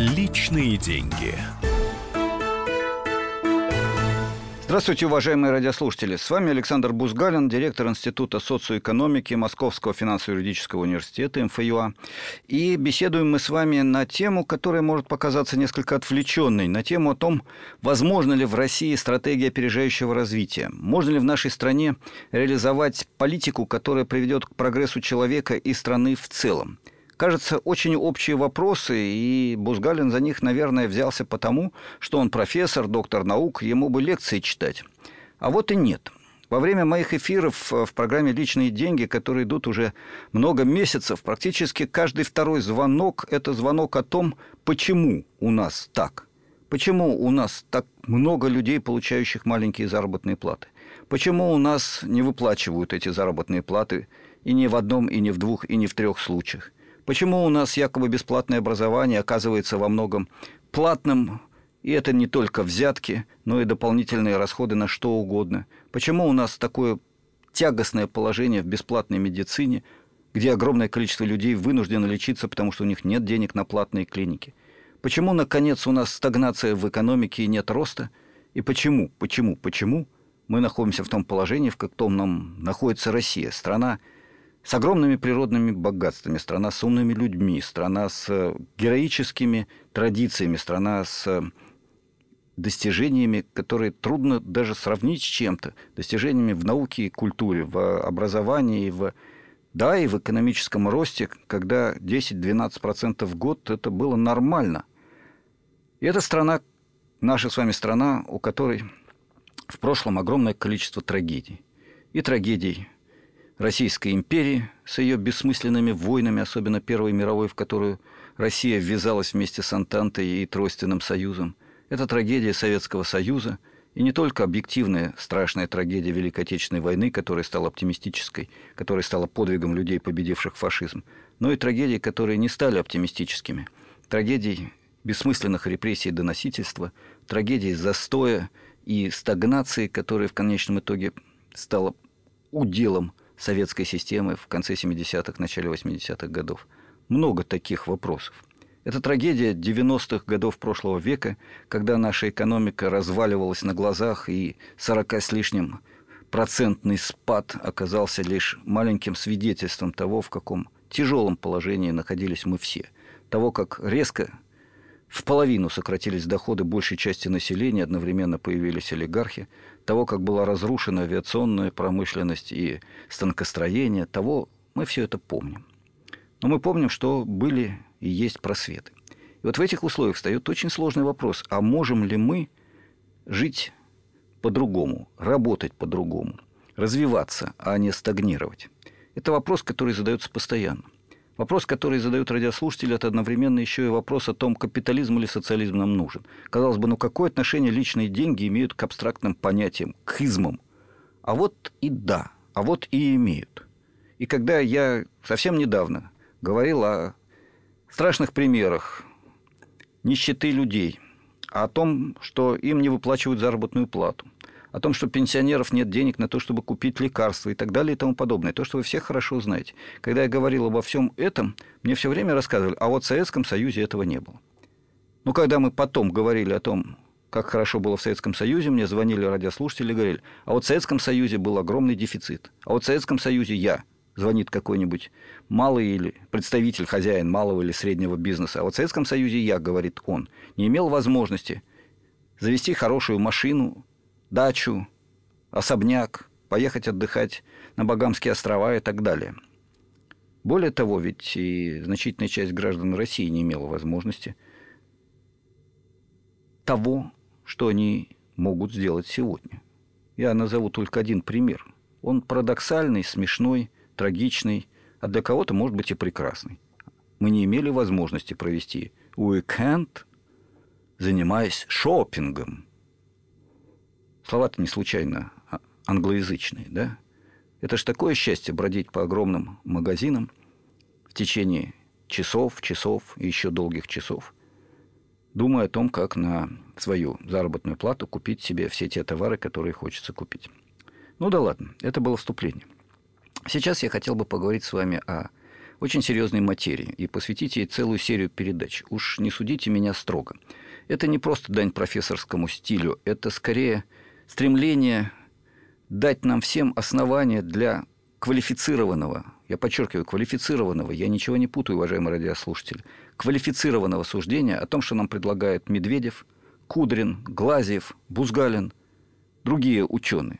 Личные деньги. Здравствуйте, уважаемые радиослушатели. С вами Александр Бузгалин, директор Института социоэкономики Московского финансово-юридического университета МФЮА. И беседуем мы с вами на тему, которая может показаться несколько отвлеченной, на тему о том, возможно ли в России стратегия опережающего развития, можно ли в нашей стране реализовать политику, которая приведет к прогрессу человека и страны в целом кажется, очень общие вопросы, и Бузгалин за них, наверное, взялся потому, что он профессор, доктор наук, ему бы лекции читать. А вот и нет. Во время моих эфиров в программе «Личные деньги», которые идут уже много месяцев, практически каждый второй звонок – это звонок о том, почему у нас так. Почему у нас так много людей, получающих маленькие заработные платы? Почему у нас не выплачивают эти заработные платы и ни в одном, и ни в двух, и ни в трех случаях? Почему у нас якобы бесплатное образование оказывается во многом платным, и это не только взятки, но и дополнительные расходы на что угодно? Почему у нас такое тягостное положение в бесплатной медицине, где огромное количество людей вынуждено лечиться, потому что у них нет денег на платные клиники? Почему, наконец, у нас стагнация в экономике и нет роста? И почему, почему, почему мы находимся в том положении, в каком нам находится Россия, страна, с огромными природными богатствами, страна с умными людьми, страна с э, героическими традициями, страна с э, достижениями, которые трудно даже сравнить с чем-то, достижениями в науке и культуре, в образовании, в, да, и в экономическом росте, когда 10-12% в год это было нормально. И эта страна, наша с вами страна, у которой в прошлом огромное количество трагедий. И трагедий Российской империи с ее бессмысленными войнами, особенно Первой мировой, в которую Россия ввязалась вместе с Антантой и Тройственным Союзом. Это трагедия Советского Союза, и не только объективная страшная трагедия Великой Отечественной войны, которая стала оптимистической, которая стала подвигом людей, победивших фашизм, но и трагедии, которые не стали оптимистическими. Трагедий бессмысленных репрессий и доносительства, трагедии застоя и стагнации, которая в конечном итоге стала уделом советской системы в конце 70-х, начале 80-х годов. Много таких вопросов. Это трагедия 90-х годов прошлого века, когда наша экономика разваливалась на глазах, и 40 с лишним процентный спад оказался лишь маленьким свидетельством того, в каком тяжелом положении находились мы все. Того, как резко в половину сократились доходы большей части населения, одновременно появились олигархи, того, как была разрушена авиационная промышленность и станкостроение, того мы все это помним. Но мы помним, что были и есть просветы. И вот в этих условиях встает очень сложный вопрос, а можем ли мы жить по-другому, работать по-другому, развиваться, а не стагнировать? Это вопрос, который задается постоянно. Вопрос, который задают радиослушатели, это одновременно еще и вопрос о том, капитализм или социализм нам нужен. Казалось бы, ну какое отношение личные деньги имеют к абстрактным понятиям, к измам? А вот и да, а вот и имеют. И когда я совсем недавно говорил о страшных примерах нищеты людей, о том, что им не выплачивают заработную плату – о том, что пенсионеров нет денег на то, чтобы купить лекарства и так далее и тому подобное. То, что вы все хорошо знаете. Когда я говорил обо всем этом, мне все время рассказывали, а вот в Советском Союзе этого не было. Но когда мы потом говорили о том, как хорошо было в Советском Союзе, мне звонили радиослушатели и говорили, а вот в Советском Союзе был огромный дефицит. А вот в Советском Союзе я, звонит какой-нибудь малый или представитель, хозяин малого или среднего бизнеса. А вот в Советском Союзе я, говорит он, не имел возможности завести хорошую машину, дачу, особняк, поехать отдыхать на Багамские острова и так далее. Более того, ведь и значительная часть граждан России не имела возможности того, что они могут сделать сегодня. Я назову только один пример. Он парадоксальный, смешной, трагичный, а для кого-то, может быть, и прекрасный. Мы не имели возможности провести уикенд, занимаясь шопингом – Слова-то не случайно а, англоязычные, да? Это ж такое счастье бродить по огромным магазинам в течение часов, часов и еще долгих часов, думая о том, как на свою заработную плату купить себе все те товары, которые хочется купить. Ну да ладно, это было вступление. Сейчас я хотел бы поговорить с вами о очень серьезной материи и посвятить ей целую серию передач. Уж не судите меня строго. Это не просто дань профессорскому стилю, это скорее стремление дать нам всем основания для квалифицированного, я подчеркиваю, квалифицированного, я ничего не путаю, уважаемые радиослушатели, квалифицированного суждения о том, что нам предлагают Медведев, Кудрин, Глазьев, Бузгалин, другие ученые.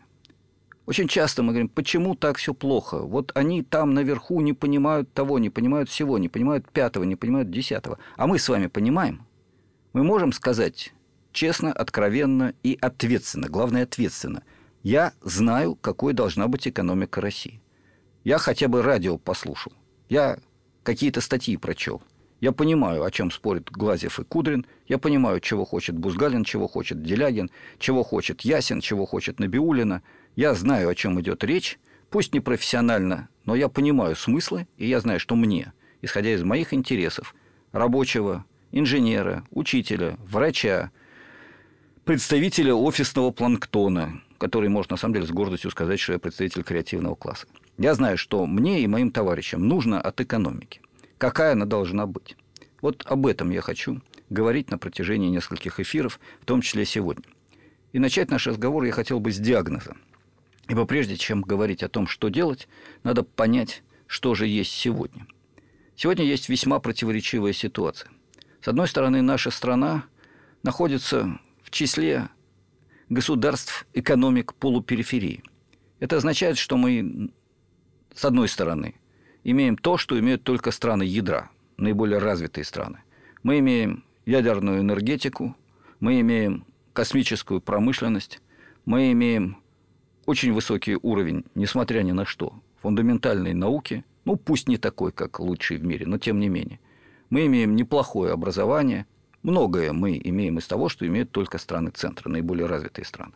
Очень часто мы говорим, почему так все плохо? Вот они там наверху не понимают того, не понимают всего, не понимают пятого, не понимают десятого. А мы с вами понимаем. Мы можем сказать честно, откровенно и ответственно, главное ответственно. Я знаю, какой должна быть экономика России. Я хотя бы радио послушал. Я какие-то статьи прочел. Я понимаю, о чем спорят Глазев и Кудрин. Я понимаю, чего хочет Бузгалин, чего хочет Делягин, чего хочет Ясин, чего хочет Набиулина. Я знаю, о чем идет речь. Пусть не профессионально, но я понимаю смыслы, и я знаю, что мне, исходя из моих интересов, рабочего, инженера, учителя, врача, представителя офисного планктона, который может на самом деле с гордостью сказать, что я представитель креативного класса. Я знаю, что мне и моим товарищам нужно от экономики. Какая она должна быть? Вот об этом я хочу говорить на протяжении нескольких эфиров, в том числе сегодня. И начать наш разговор я хотел бы с диагноза. Ибо прежде чем говорить о том, что делать, надо понять, что же есть сегодня. Сегодня есть весьма противоречивая ситуация. С одной стороны, наша страна находится в числе государств экономик полупериферии. Это означает, что мы, с одной стороны, имеем то, что имеют только страны ядра, наиболее развитые страны. Мы имеем ядерную энергетику, мы имеем космическую промышленность, мы имеем очень высокий уровень, несмотря ни на что, фундаментальной науки, ну пусть не такой, как лучший в мире, но тем не менее. Мы имеем неплохое образование, многое мы имеем из того, что имеют только страны центра, наиболее развитые страны.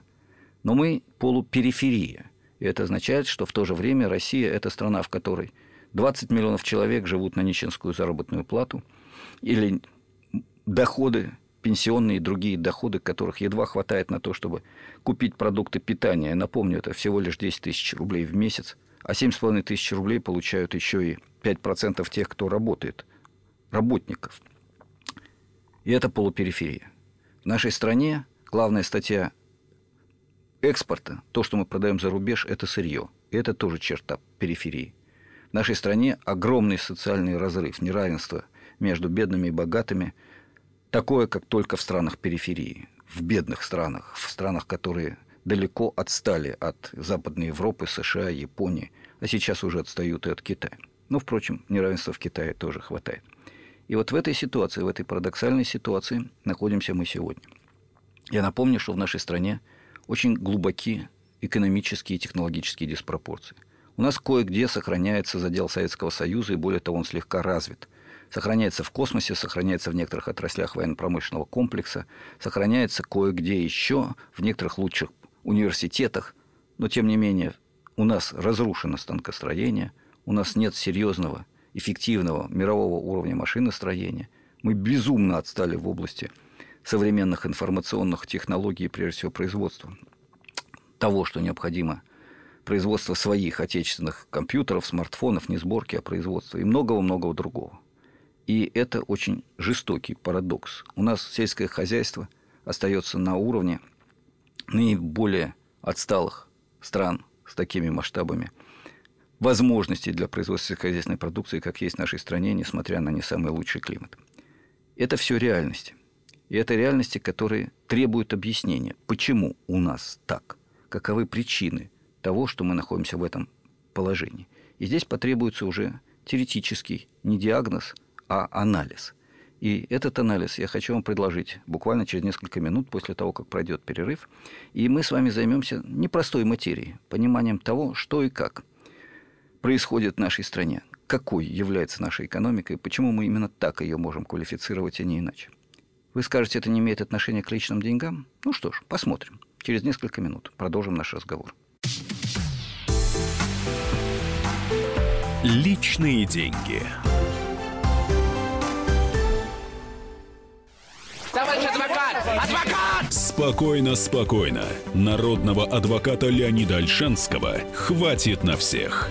Но мы полупериферия. И это означает, что в то же время Россия – это страна, в которой 20 миллионов человек живут на нищенскую заработную плату, или доходы пенсионные и другие доходы, которых едва хватает на то, чтобы купить продукты питания. Я напомню, это всего лишь 10 тысяч рублей в месяц, а 7,5 тысяч рублей получают еще и 5% тех, кто работает, работников. И это полупериферия. В нашей стране главная статья экспорта, то, что мы продаем за рубеж, это сырье. И это тоже черта периферии. В нашей стране огромный социальный разрыв, неравенство между бедными и богатыми, такое, как только в странах периферии, в бедных странах, в странах, которые далеко отстали от Западной Европы, США, Японии, а сейчас уже отстают и от Китая. Но, впрочем, неравенства в Китае тоже хватает. И вот в этой ситуации, в этой парадоксальной ситуации находимся мы сегодня. Я напомню, что в нашей стране очень глубокие экономические и технологические диспропорции – у нас кое-где сохраняется задел Советского Союза, и более того, он слегка развит. Сохраняется в космосе, сохраняется в некоторых отраслях военно-промышленного комплекса, сохраняется кое-где еще в некоторых лучших университетах. Но, тем не менее, у нас разрушено станкостроение, у нас нет серьезного, эффективного мирового уровня машиностроения. Мы безумно отстали в области современных информационных технологий, прежде всего производства того, что необходимо – производство своих отечественных компьютеров, смартфонов, не сборки, а производства и многого-многого другого. И это очень жестокий парадокс. У нас сельское хозяйство остается на уровне наиболее отсталых стран с такими масштабами возможностей для производства сельскохозяйственной продукции, как есть в нашей стране, несмотря на не самый лучший климат. Это все реальности. И это реальности, которые требуют объяснения, почему у нас так, каковы причины того, что мы находимся в этом положении. И здесь потребуется уже теоретический не диагноз, а анализ. И этот анализ я хочу вам предложить буквально через несколько минут после того, как пройдет перерыв. И мы с вами займемся непростой материей, пониманием того, что и как происходит в нашей стране, какой является наша экономика и почему мы именно так ее можем квалифицировать, а не иначе. Вы скажете, это не имеет отношения к личным деньгам? Ну что ж, посмотрим. Через несколько минут продолжим наш разговор. Личные деньги. Товарищ адвокат! Адвокат! Спокойно, спокойно. Народного адвоката Леонида Альшанского хватит на всех.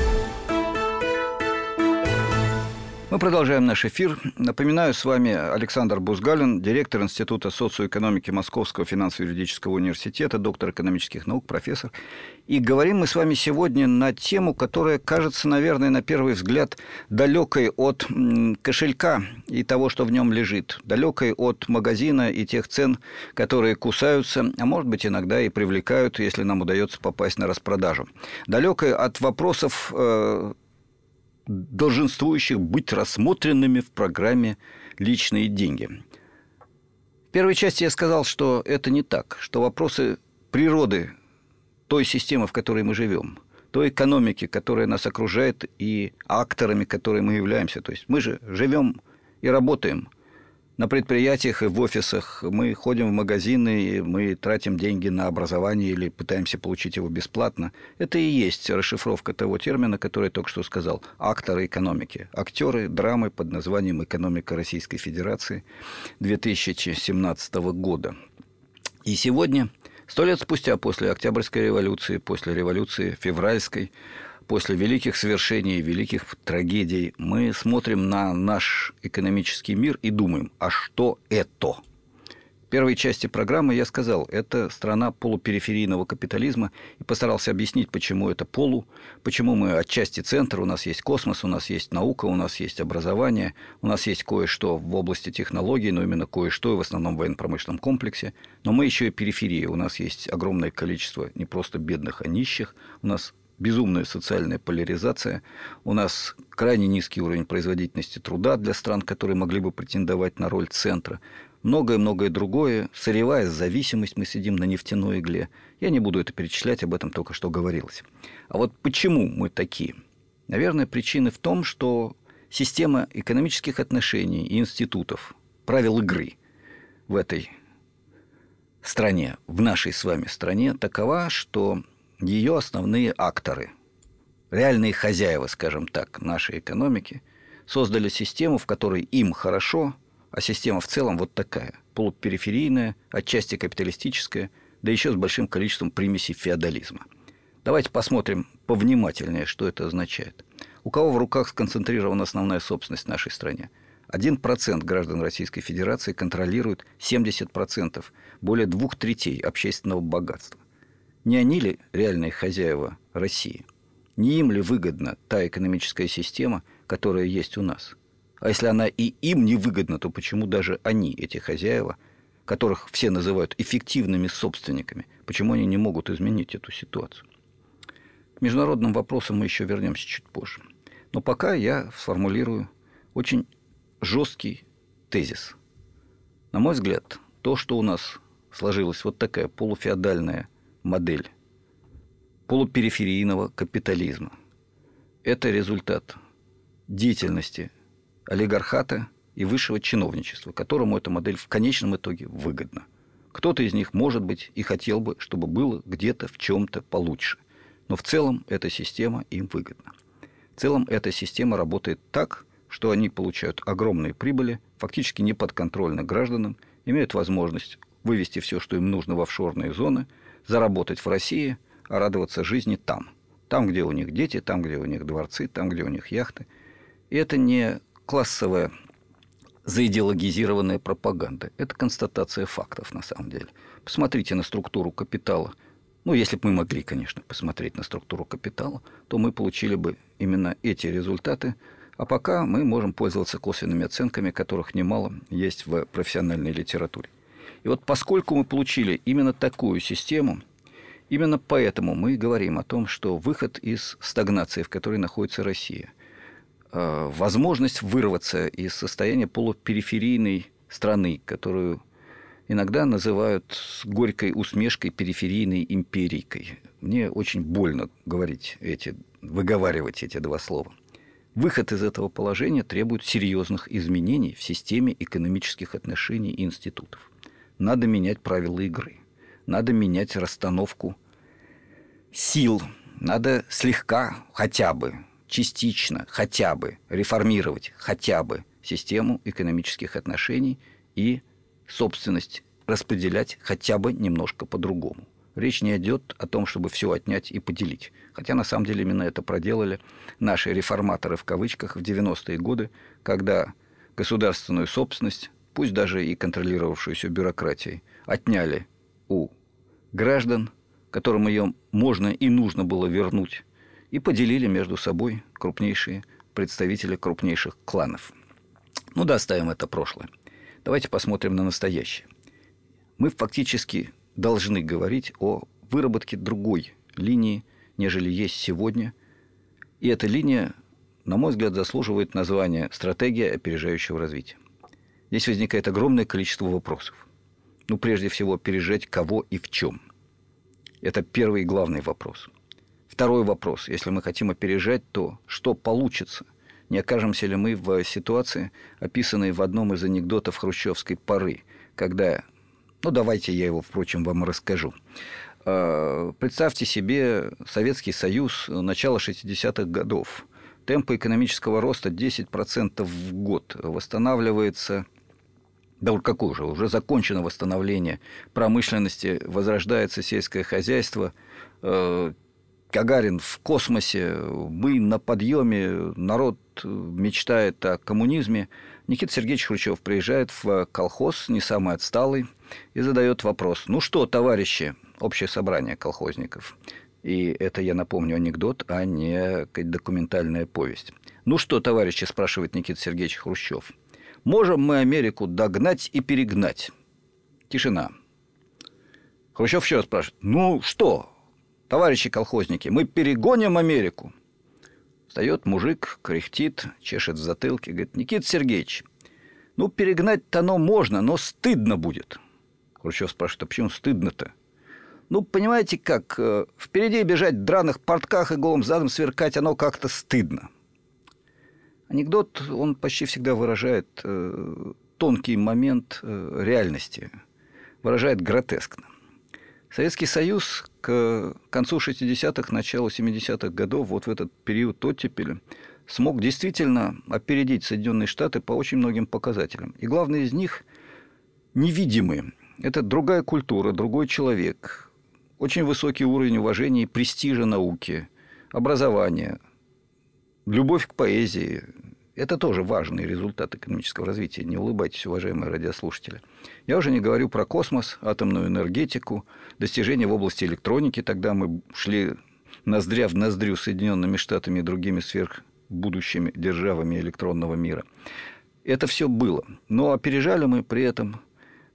Мы продолжаем наш эфир. Напоминаю, с вами Александр Бузгалин, директор Института социоэкономики Московского финансово-юридического университета, доктор экономических наук, профессор. И говорим мы с вами сегодня на тему, которая кажется, наверное, на первый взгляд далекой от кошелька и того, что в нем лежит, далекой от магазина и тех цен, которые кусаются, а может быть иногда и привлекают, если нам удается попасть на распродажу. Далекой от вопросов э, долженствующих быть рассмотренными в программе «Личные деньги». В первой части я сказал, что это не так, что вопросы природы той системы, в которой мы живем, той экономики, которая нас окружает, и акторами, которые мы являемся. То есть мы же живем и работаем – на предприятиях и в офисах, мы ходим в магазины, и мы тратим деньги на образование или пытаемся получить его бесплатно. Это и есть расшифровка того термина, который я только что сказал. Акторы экономики. Актеры драмы под названием «Экономика Российской Федерации» 2017 года. И сегодня, сто лет спустя после Октябрьской революции, после революции февральской, после великих свершений, великих трагедий мы смотрим на наш экономический мир и думаем, а что это? В первой части программы я сказал, это страна полупериферийного капитализма и постарался объяснить, почему это полу, почему мы отчасти центр, у нас есть космос, у нас есть наука, у нас есть образование, у нас есть кое-что в области технологий, но именно кое-что в основном в военно-промышленном комплексе, но мы еще и периферия, у нас есть огромное количество не просто бедных, а нищих, у нас безумная социальная поляризация, у нас крайне низкий уровень производительности труда для стран, которые могли бы претендовать на роль центра, многое-многое другое, сырьевая зависимость, мы сидим на нефтяной игле. Я не буду это перечислять, об этом только что говорилось. А вот почему мы такие? Наверное, причины в том, что система экономических отношений и институтов, правил игры в этой стране, в нашей с вами стране, такова, что ее основные акторы, реальные хозяева, скажем так, нашей экономики, создали систему, в которой им хорошо, а система в целом вот такая, полупериферийная, отчасти капиталистическая, да еще с большим количеством примесей феодализма. Давайте посмотрим повнимательнее, что это означает. У кого в руках сконцентрирована основная собственность в нашей стране? 1% граждан Российской Федерации контролирует 70%, более двух третей общественного богатства. Не они ли реальные хозяева России? Не им ли выгодна та экономическая система, которая есть у нас? А если она и им не выгодна, то почему даже они, эти хозяева, которых все называют эффективными собственниками, почему они не могут изменить эту ситуацию? К международным вопросам мы еще вернемся чуть позже. Но пока я сформулирую очень жесткий тезис. На мой взгляд, то, что у нас сложилась вот такая полуфеодальная модель полупериферийного капитализма. Это результат деятельности олигархата и высшего чиновничества, которому эта модель в конечном итоге выгодна. Кто-то из них, может быть, и хотел бы, чтобы было где-то в чем-то получше. Но в целом эта система им выгодна. В целом эта система работает так, что они получают огромные прибыли, фактически не подконтрольно гражданам, имеют возможность вывести все, что им нужно в офшорные зоны – заработать в России, а радоваться жизни там. Там, где у них дети, там, где у них дворцы, там, где у них яхты. И это не классовая заидеологизированная пропаганда. Это констатация фактов на самом деле. Посмотрите на структуру капитала. Ну, если бы мы могли, конечно, посмотреть на структуру капитала, то мы получили бы именно эти результаты. А пока мы можем пользоваться косвенными оценками, которых немало есть в профессиональной литературе. И вот поскольку мы получили именно такую систему, именно поэтому мы говорим о том, что выход из стагнации, в которой находится Россия, э, возможность вырваться из состояния полупериферийной страны, которую иногда называют с горькой усмешкой периферийной империйкой. Мне очень больно говорить эти, выговаривать эти два слова. Выход из этого положения требует серьезных изменений в системе экономических отношений и институтов надо менять правила игры, надо менять расстановку сил, надо слегка хотя бы, частично хотя бы реформировать хотя бы систему экономических отношений и собственность распределять хотя бы немножко по-другому. Речь не идет о том, чтобы все отнять и поделить. Хотя на самом деле именно это проделали наши реформаторы в кавычках в 90-е годы, когда государственную собственность, пусть даже и контролировавшуюся бюрократией, отняли у граждан, которым ее можно и нужно было вернуть, и поделили между собой крупнейшие представители крупнейших кланов. Ну да, оставим это прошлое. Давайте посмотрим на настоящее. Мы фактически должны говорить о выработке другой линии, нежели есть сегодня. И эта линия, на мой взгляд, заслуживает названия «Стратегия опережающего развития». Здесь возникает огромное количество вопросов. Ну, прежде всего, опережать кого и в чем. Это первый и главный вопрос. Второй вопрос. Если мы хотим опережать, то что получится? Не окажемся ли мы в ситуации, описанной в одном из анекдотов хрущевской поры, когда ну, давайте я его, впрочем, вам расскажу. А, представьте себе Советский Союз начала 60-х годов. Темпы экономического роста 10% в год. Восстанавливается да уж какое же, уже закончено восстановление промышленности, возрождается сельское хозяйство, а, Гагарин в космосе, мы на подъеме, народ мечтает о коммунизме. Никита Сергеевич Хрущев приезжает в колхоз, не самый отсталый, и задает вопрос. Ну что, товарищи, общее собрание колхозников. И это, я напомню, анекдот, а не документальная повесть. Ну что, товарищи, спрашивает Никита Сергеевич Хрущев. Можем мы Америку догнать и перегнать? Тишина. Хрущев еще раз спрашивает. Ну что, товарищи колхозники, мы перегоним Америку? Встает мужик, кряхтит, чешет в затылке, говорит, Никита Сергеевич, ну, перегнать-то оно можно, но стыдно будет. Хрущев спрашивает, а почему стыдно-то? Ну, понимаете как, э, впереди бежать в драных портках и голым задом сверкать, оно как-то стыдно. Анекдот, он почти всегда выражает э, тонкий момент э, реальности, выражает гротескно. Советский Союз к концу 60-х, началу 70-х годов, вот в этот период оттепели, смог действительно опередить Соединенные Штаты по очень многим показателям. И главный из них – невидимый это другая культура, другой человек, очень высокий уровень уважения и престижа науки, образования, любовь к поэзии. Это тоже важный результат экономического развития. Не улыбайтесь, уважаемые радиослушатели. Я уже не говорю про космос, атомную энергетику, достижения в области электроники. Тогда мы шли ноздря в ноздрю Соединенными Штатами и другими сверхбудущими державами электронного мира. Это все было. Но опережали мы при этом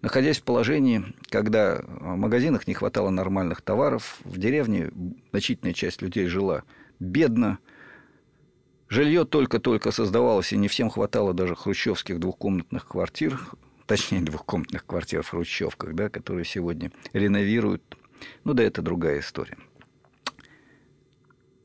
находясь в положении, когда в магазинах не хватало нормальных товаров, в деревне значительная часть людей жила бедно, жилье только-только создавалось, и не всем хватало даже хрущевских двухкомнатных квартир, точнее, двухкомнатных квартир в хрущевках, да, которые сегодня реновируют. Ну да, это другая история.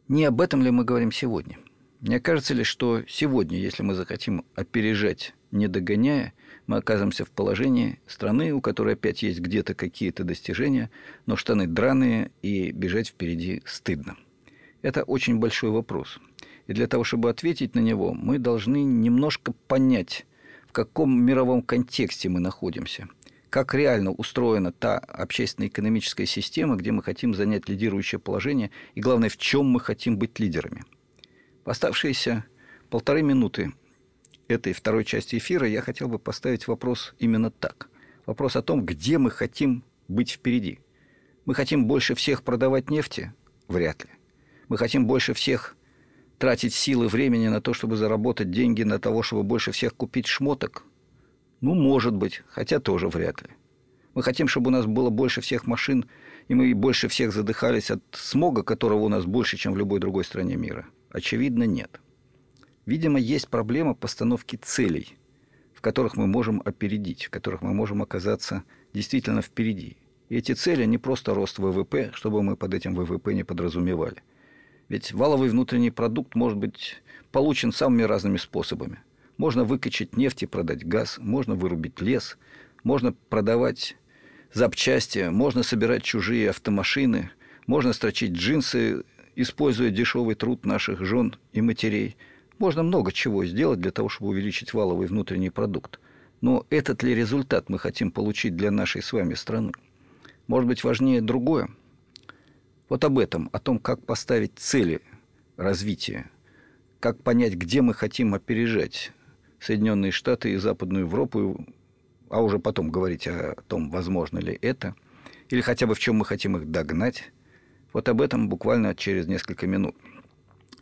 Не об этом ли мы говорим сегодня? Не окажется ли, что сегодня, если мы захотим опережать, не догоняя, мы оказываемся в положении страны, у которой опять есть где-то какие-то достижения, но штаны драные и бежать впереди стыдно. Это очень большой вопрос. И для того, чтобы ответить на него, мы должны немножко понять, в каком мировом контексте мы находимся, как реально устроена та общественно-экономическая система, где мы хотим занять лидирующее положение, и главное, в чем мы хотим быть лидерами. В оставшиеся полторы минуты этой второй части эфира я хотел бы поставить вопрос именно так. Вопрос о том, где мы хотим быть впереди. Мы хотим больше всех продавать нефти? Вряд ли. Мы хотим больше всех тратить силы времени на то, чтобы заработать деньги, на того, чтобы больше всех купить шмоток? Ну, может быть, хотя тоже вряд ли. Мы хотим, чтобы у нас было больше всех машин, и мы больше всех задыхались от смога, которого у нас больше, чем в любой другой стране мира. Очевидно, нет. Видимо, есть проблема постановки целей, в которых мы можем опередить, в которых мы можем оказаться действительно впереди. И эти цели не просто рост ВВП, чтобы мы под этим ВВП не подразумевали. Ведь валовый внутренний продукт может быть получен самыми разными способами. Можно выкачать нефть и продать газ, можно вырубить лес, можно продавать запчасти, можно собирать чужие автомашины, Можно строчить джинсы, используя дешевый труд наших жен и матерей. Можно много чего сделать для того, чтобы увеличить валовый внутренний продукт. Но этот ли результат мы хотим получить для нашей с вами страны? Может быть, важнее другое? Вот об этом, о том, как поставить цели развития, как понять, где мы хотим опережать Соединенные Штаты и Западную Европу, а уже потом говорить о том, возможно ли это, или хотя бы в чем мы хотим их догнать. Вот об этом буквально через несколько минут.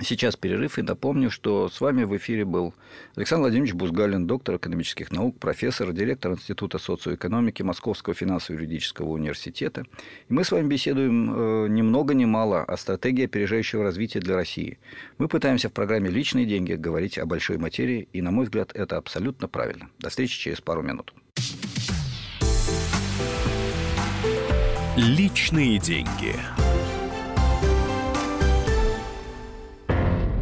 Сейчас перерыв, и напомню, что с вами в эфире был Александр Владимирович Бузгалин, доктор экономических наук, профессор, директор Института социоэкономики Московского финансово-юридического университета. И мы с вами беседуем э, ни много ни мало о стратегии опережающего развития для России. Мы пытаемся в программе «Личные деньги» говорить о большой материи, и, на мой взгляд, это абсолютно правильно. До встречи через пару минут. Личные деньги.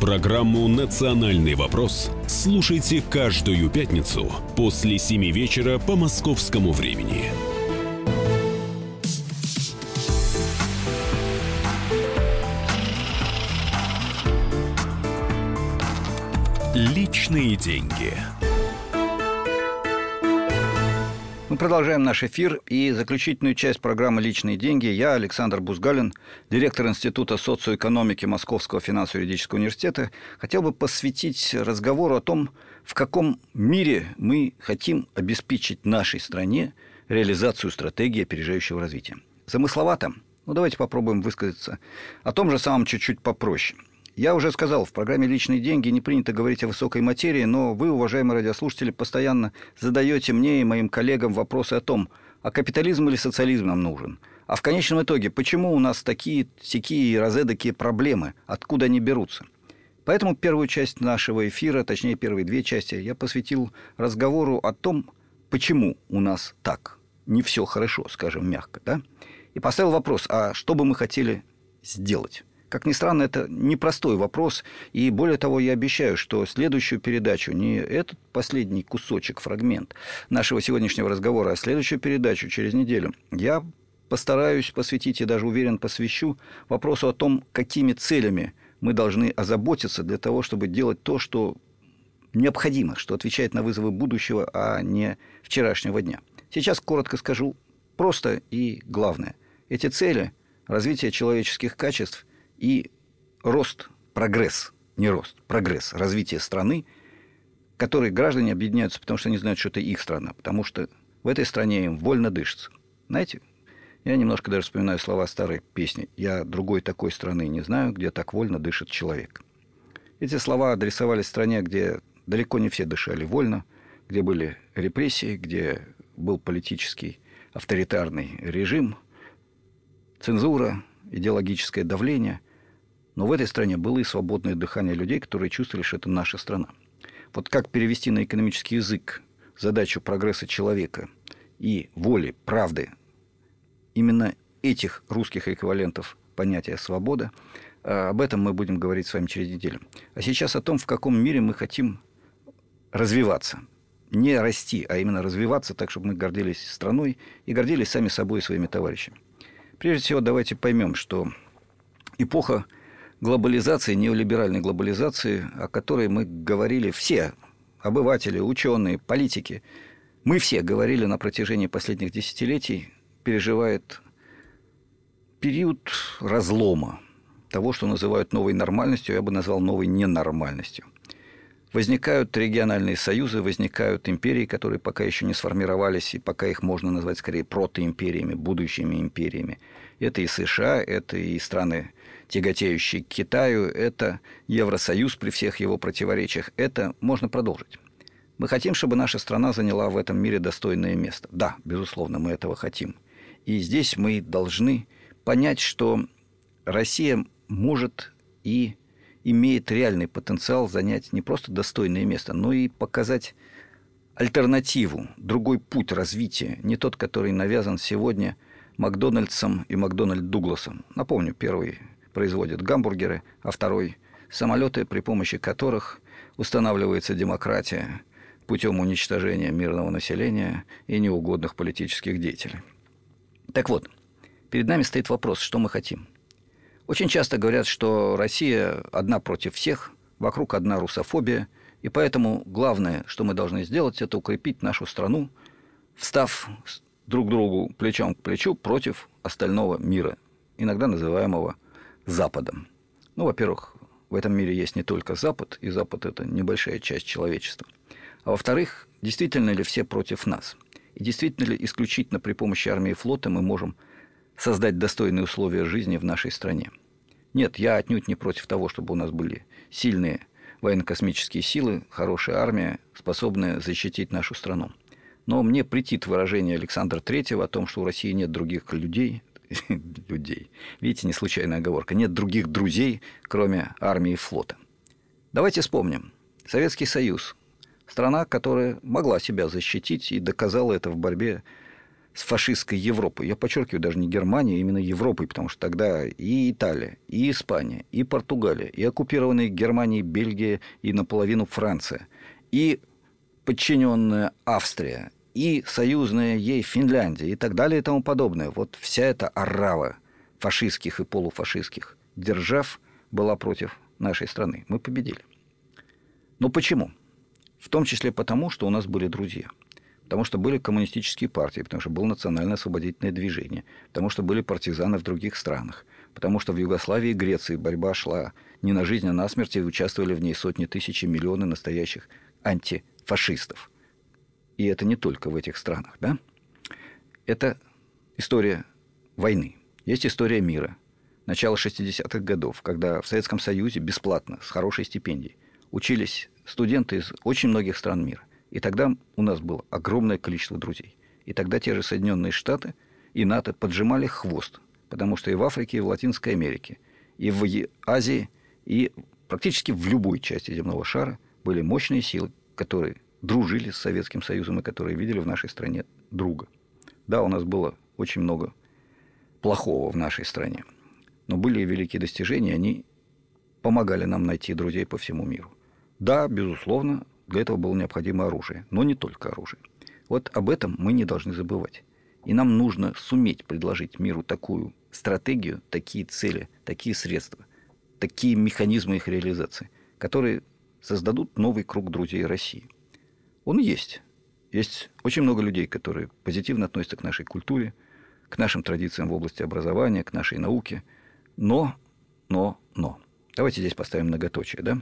Программу «Национальный вопрос» слушайте каждую пятницу после 7 вечера по московскому времени. Личные деньги. Продолжаем наш эфир и заключительную часть программы «Личные деньги». Я, Александр Бузгалин, директор Института социоэкономики Московского финансово-юридического университета, хотел бы посвятить разговору о том, в каком мире мы хотим обеспечить нашей стране реализацию стратегии опережающего развития. Замысловато? Ну, давайте попробуем высказаться о том же самом чуть-чуть попроще – я уже сказал, в программе «Личные деньги» не принято говорить о высокой материи, но вы, уважаемые радиослушатели, постоянно задаете мне и моим коллегам вопросы о том, а капитализм или социализм нам нужен? А в конечном итоге, почему у нас такие, такие разэдакие проблемы? Откуда они берутся? Поэтому первую часть нашего эфира, точнее первые две части, я посвятил разговору о том, почему у нас так. Не все хорошо, скажем мягко, да? И поставил вопрос, а что бы мы хотели сделать? Как ни странно, это непростой вопрос. И более того, я обещаю, что следующую передачу, не этот последний кусочек, фрагмент нашего сегодняшнего разговора, а следующую передачу через неделю, я постараюсь посвятить и даже уверен посвящу вопросу о том, какими целями мы должны озаботиться для того, чтобы делать то, что необходимо, что отвечает на вызовы будущего, а не вчерашнего дня. Сейчас коротко скажу просто и главное. Эти цели – развитие человеческих качеств и рост, прогресс, не рост, прогресс, развитие страны, которые граждане объединяются, потому что они знают, что это их страна, потому что в этой стране им вольно дышится. Знаете, я немножко даже вспоминаю слова старой песни «Я другой такой страны не знаю, где так вольно дышит человек». Эти слова адресовались стране, где далеко не все дышали вольно, где были репрессии, где был политический авторитарный режим, цензура, идеологическое давление – но в этой стране было и свободное дыхание людей, которые чувствовали, что это наша страна. Вот как перевести на экономический язык задачу прогресса человека и воли, правды, именно этих русских эквивалентов понятия «свобода», а, об этом мы будем говорить с вами через неделю. А сейчас о том, в каком мире мы хотим развиваться. Не расти, а именно развиваться так, чтобы мы гордились страной и гордились сами собой и своими товарищами. Прежде всего, давайте поймем, что эпоха глобализации, неолиберальной глобализации, о которой мы говорили все, обыватели, ученые, политики, мы все говорили на протяжении последних десятилетий, переживает период разлома того, что называют новой нормальностью, я бы назвал новой ненормальностью. Возникают региональные союзы, возникают империи, которые пока еще не сформировались, и пока их можно назвать скорее протоимпериями, будущими империями. Это и США, это и страны тяготеющий к Китаю, это Евросоюз при всех его противоречиях. Это можно продолжить. Мы хотим, чтобы наша страна заняла в этом мире достойное место. Да, безусловно, мы этого хотим. И здесь мы должны понять, что Россия может и имеет реальный потенциал занять не просто достойное место, но и показать альтернативу, другой путь развития, не тот, который навязан сегодня Макдональдсом и Макдональд Дугласом. Напомню, первый производит гамбургеры, а второй – самолеты, при помощи которых устанавливается демократия путем уничтожения мирного населения и неугодных политических деятелей. Так вот, перед нами стоит вопрос, что мы хотим. Очень часто говорят, что Россия одна против всех, вокруг одна русофобия, и поэтому главное, что мы должны сделать, это укрепить нашу страну, встав друг другу плечом к плечу против остального мира, иногда называемого Западом. Ну, во-первых, в этом мире есть не только Запад, и Запад – это небольшая часть человечества. А во-вторых, действительно ли все против нас? И действительно ли исключительно при помощи армии и флота мы можем создать достойные условия жизни в нашей стране? Нет, я отнюдь не против того, чтобы у нас были сильные военно-космические силы, хорошая армия, способная защитить нашу страну. Но мне претит выражение Александра Третьего о том, что у России нет других людей, людей. Видите, не случайная оговорка. Нет других друзей, кроме армии и флота. Давайте вспомним. Советский Союз. Страна, которая могла себя защитить и доказала это в борьбе с фашистской Европой. Я подчеркиваю, даже не Германия, а именно Европой, потому что тогда и Италия, и Испания, и Португалия, и оккупированные Германией Бельгия и наполовину Франция, и подчиненная Австрия, и союзная ей Финляндия и так далее и тому подобное. Вот вся эта орава фашистских и полуфашистских держав была против нашей страны. Мы победили. Но почему? В том числе потому, что у нас были друзья. Потому что были коммунистические партии, потому что было национальное освободительное движение, потому что были партизаны в других странах, потому что в Югославии и Греции борьба шла не на жизнь, а на смерть, и участвовали в ней сотни тысяч и миллионы настоящих антифашистов – и это не только в этих странах, да, это история войны. Есть история мира. Начало 60-х годов, когда в Советском Союзе бесплатно, с хорошей стипендией, учились студенты из очень многих стран мира. И тогда у нас было огромное количество друзей. И тогда те же Соединенные Штаты и НАТО поджимали хвост, потому что и в Африке, и в Латинской Америке, и в Азии, и практически в любой части земного шара были мощные силы, которые дружили с Советским Союзом и которые видели в нашей стране друга. Да, у нас было очень много плохого в нашей стране, но были и великие достижения, они помогали нам найти друзей по всему миру. Да, безусловно, для этого было необходимо оружие, но не только оружие. Вот об этом мы не должны забывать. И нам нужно суметь предложить миру такую стратегию, такие цели, такие средства, такие механизмы их реализации, которые создадут новый круг друзей России – он есть. Есть очень много людей, которые позитивно относятся к нашей культуре, к нашим традициям в области образования, к нашей науке. Но, но, но. Давайте здесь поставим многоточие, да?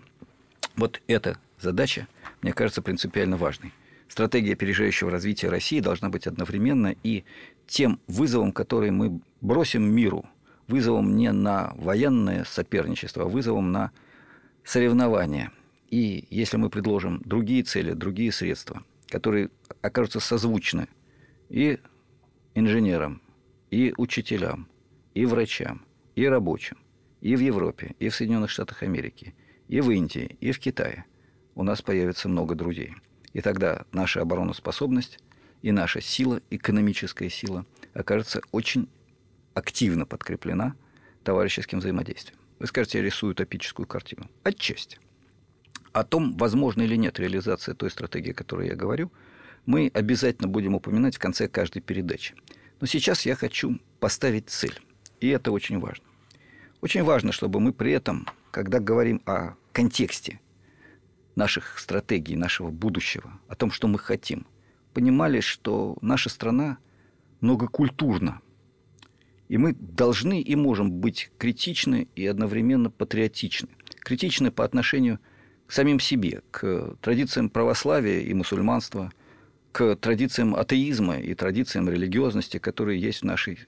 Вот эта задача, мне кажется, принципиально важной. Стратегия опережающего развития России должна быть одновременно и тем вызовом, который мы бросим миру, вызовом не на военное соперничество, а вызовом на соревнования – и если мы предложим другие цели, другие средства, которые окажутся созвучны и инженерам, и учителям, и врачам, и рабочим, и в Европе, и в Соединенных Штатах Америки, и в Индии, и в Китае, у нас появится много друзей. И тогда наша обороноспособность и наша сила, экономическая сила, окажется очень активно подкреплена товарищеским взаимодействием. Вы скажете, я рисую утопическую картину. Отчасти. О том, возможно или нет реализация той стратегии, о которой я говорю, мы обязательно будем упоминать в конце каждой передачи. Но сейчас я хочу поставить цель. И это очень важно. Очень важно, чтобы мы при этом, когда говорим о контексте наших стратегий, нашего будущего, о том, что мы хотим, понимали, что наша страна многокультурна. И мы должны и можем быть критичны и одновременно патриотичны. Критичны по отношению к самим себе, к традициям православия и мусульманства, к традициям атеизма и традициям религиозности, которые есть в нашей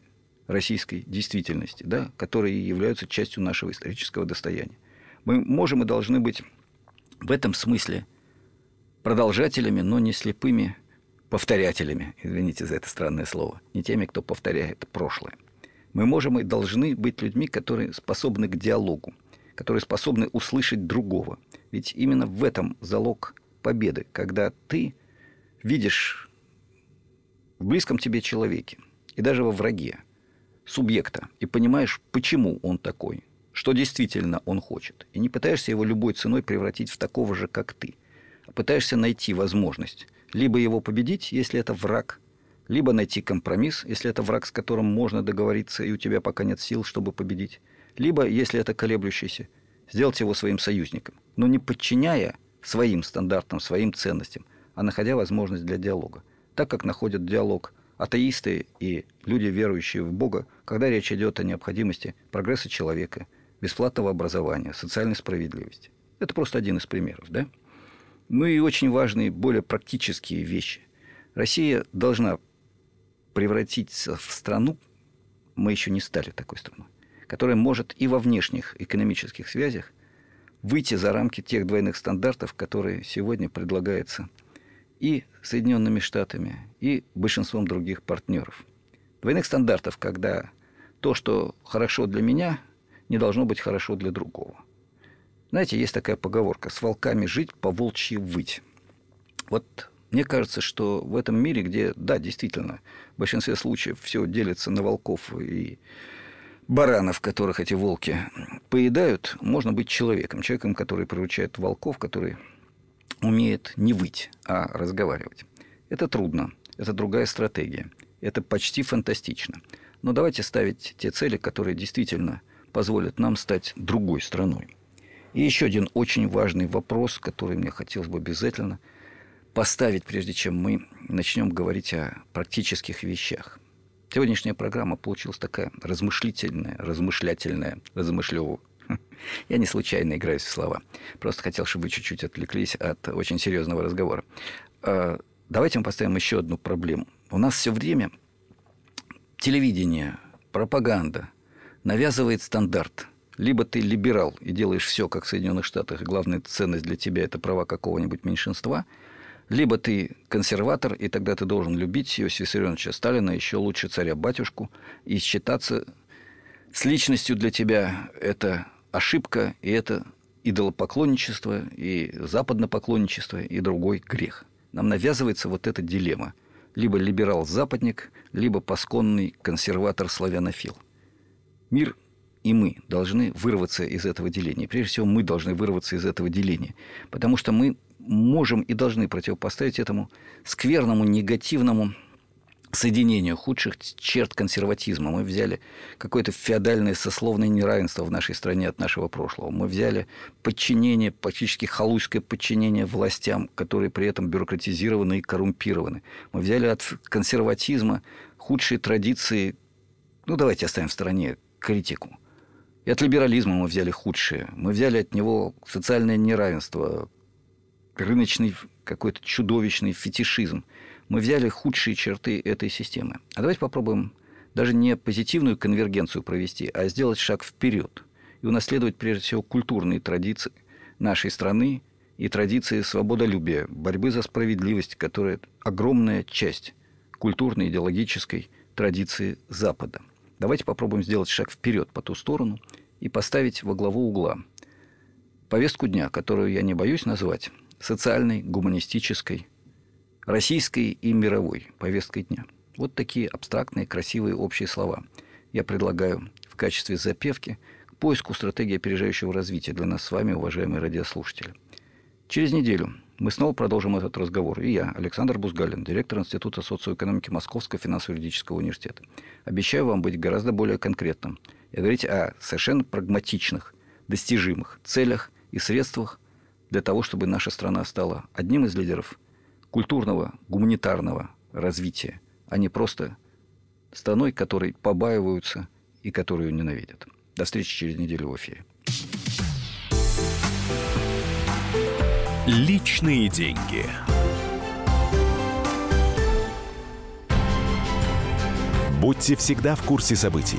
российской действительности, да, которые являются частью нашего исторического достояния. Мы можем и должны быть в этом смысле продолжателями, но не слепыми повторятелями, извините за это странное слово, не теми, кто повторяет прошлое. Мы можем и должны быть людьми, которые способны к диалогу, которые способны услышать другого – ведь именно в этом залог победы, когда ты видишь в близком тебе человеке и даже во враге субъекта и понимаешь, почему он такой, что действительно он хочет, и не пытаешься его любой ценой превратить в такого же, как ты, а пытаешься найти возможность либо его победить, если это враг, либо найти компромисс, если это враг, с которым можно договориться, и у тебя пока нет сил, чтобы победить, либо, если это колеблющийся, сделать его своим союзником, но не подчиняя своим стандартам, своим ценностям, а находя возможность для диалога. Так как находят диалог атеисты и люди, верующие в Бога, когда речь идет о необходимости прогресса человека, бесплатного образования, социальной справедливости. Это просто один из примеров, да? Ну и очень важные, более практические вещи. Россия должна превратиться в страну, мы еще не стали такой страной, которая может и во внешних экономических связях выйти за рамки тех двойных стандартов, которые сегодня предлагаются и Соединенными Штатами, и большинством других партнеров. Двойных стандартов, когда то, что хорошо для меня, не должно быть хорошо для другого. Знаете, есть такая поговорка «с волками жить, по волчьи выть». Вот мне кажется, что в этом мире, где, да, действительно, в большинстве случаев все делится на волков и баранов, которых эти волки поедают, можно быть человеком. Человеком, который приручает волков, который умеет не выть, а разговаривать. Это трудно, это другая стратегия, это почти фантастично. Но давайте ставить те цели, которые действительно позволят нам стать другой страной. И еще один очень важный вопрос, который мне хотелось бы обязательно – поставить, прежде чем мы начнем говорить о практических вещах. Сегодняшняя программа получилась такая размышлительная, размышлятельная, размышлевая. Я не случайно играюсь в слова. Просто хотел, чтобы вы чуть-чуть отвлеклись от очень серьезного разговора. А, давайте мы поставим еще одну проблему. У нас все время телевидение, пропаганда навязывает стандарт. Либо ты либерал и делаешь все, как в Соединенных Штатах, и главная ценность для тебя – это права какого-нибудь меньшинства – либо ты консерватор, и тогда ты должен любить Иосифа Виссарионовича Сталина, еще лучше царя-батюшку, и считаться с личностью для тебя это ошибка, и это идолопоклонничество, и западнопоклонничество, и другой грех. Нам навязывается вот эта дилемма. Либо либерал-западник, либо пасконный консерватор-славянофил. Мир и мы должны вырваться из этого деления. Прежде всего, мы должны вырваться из этого деления. Потому что мы можем и должны противопоставить этому скверному, негативному соединению худших черт консерватизма. Мы взяли какое-то феодальное сословное неравенство в нашей стране от нашего прошлого. Мы взяли подчинение, практически халуйское подчинение властям, которые при этом бюрократизированы и коррумпированы. Мы взяли от консерватизма худшие традиции, ну давайте оставим в стороне критику. И от либерализма мы взяли худшее. Мы взяли от него социальное неравенство, рыночный какой-то чудовищный фетишизм. Мы взяли худшие черты этой системы. А давайте попробуем даже не позитивную конвергенцию провести, а сделать шаг вперед и унаследовать прежде всего культурные традиции нашей страны и традиции свободолюбия, борьбы за справедливость, которая огромная часть культурной идеологической традиции Запада. Давайте попробуем сделать шаг вперед по ту сторону и поставить во главу угла повестку дня, которую я не боюсь назвать социальной, гуманистической, российской и мировой повесткой дня. Вот такие абстрактные, красивые общие слова. Я предлагаю в качестве запевки к поиску стратегии опережающего развития для нас с вами, уважаемые радиослушатели. Через неделю мы снова продолжим этот разговор. И я, Александр Бузгалин, директор Института социоэкономики Московского финансово-юридического университета. Обещаю вам быть гораздо более конкретным и говорить о совершенно прагматичных, достижимых целях и средствах для того, чтобы наша страна стала одним из лидеров культурного, гуманитарного развития, а не просто страной, которой побаиваются и которую ненавидят. До встречи через неделю в эфире. Личные деньги. Будьте всегда в курсе событий.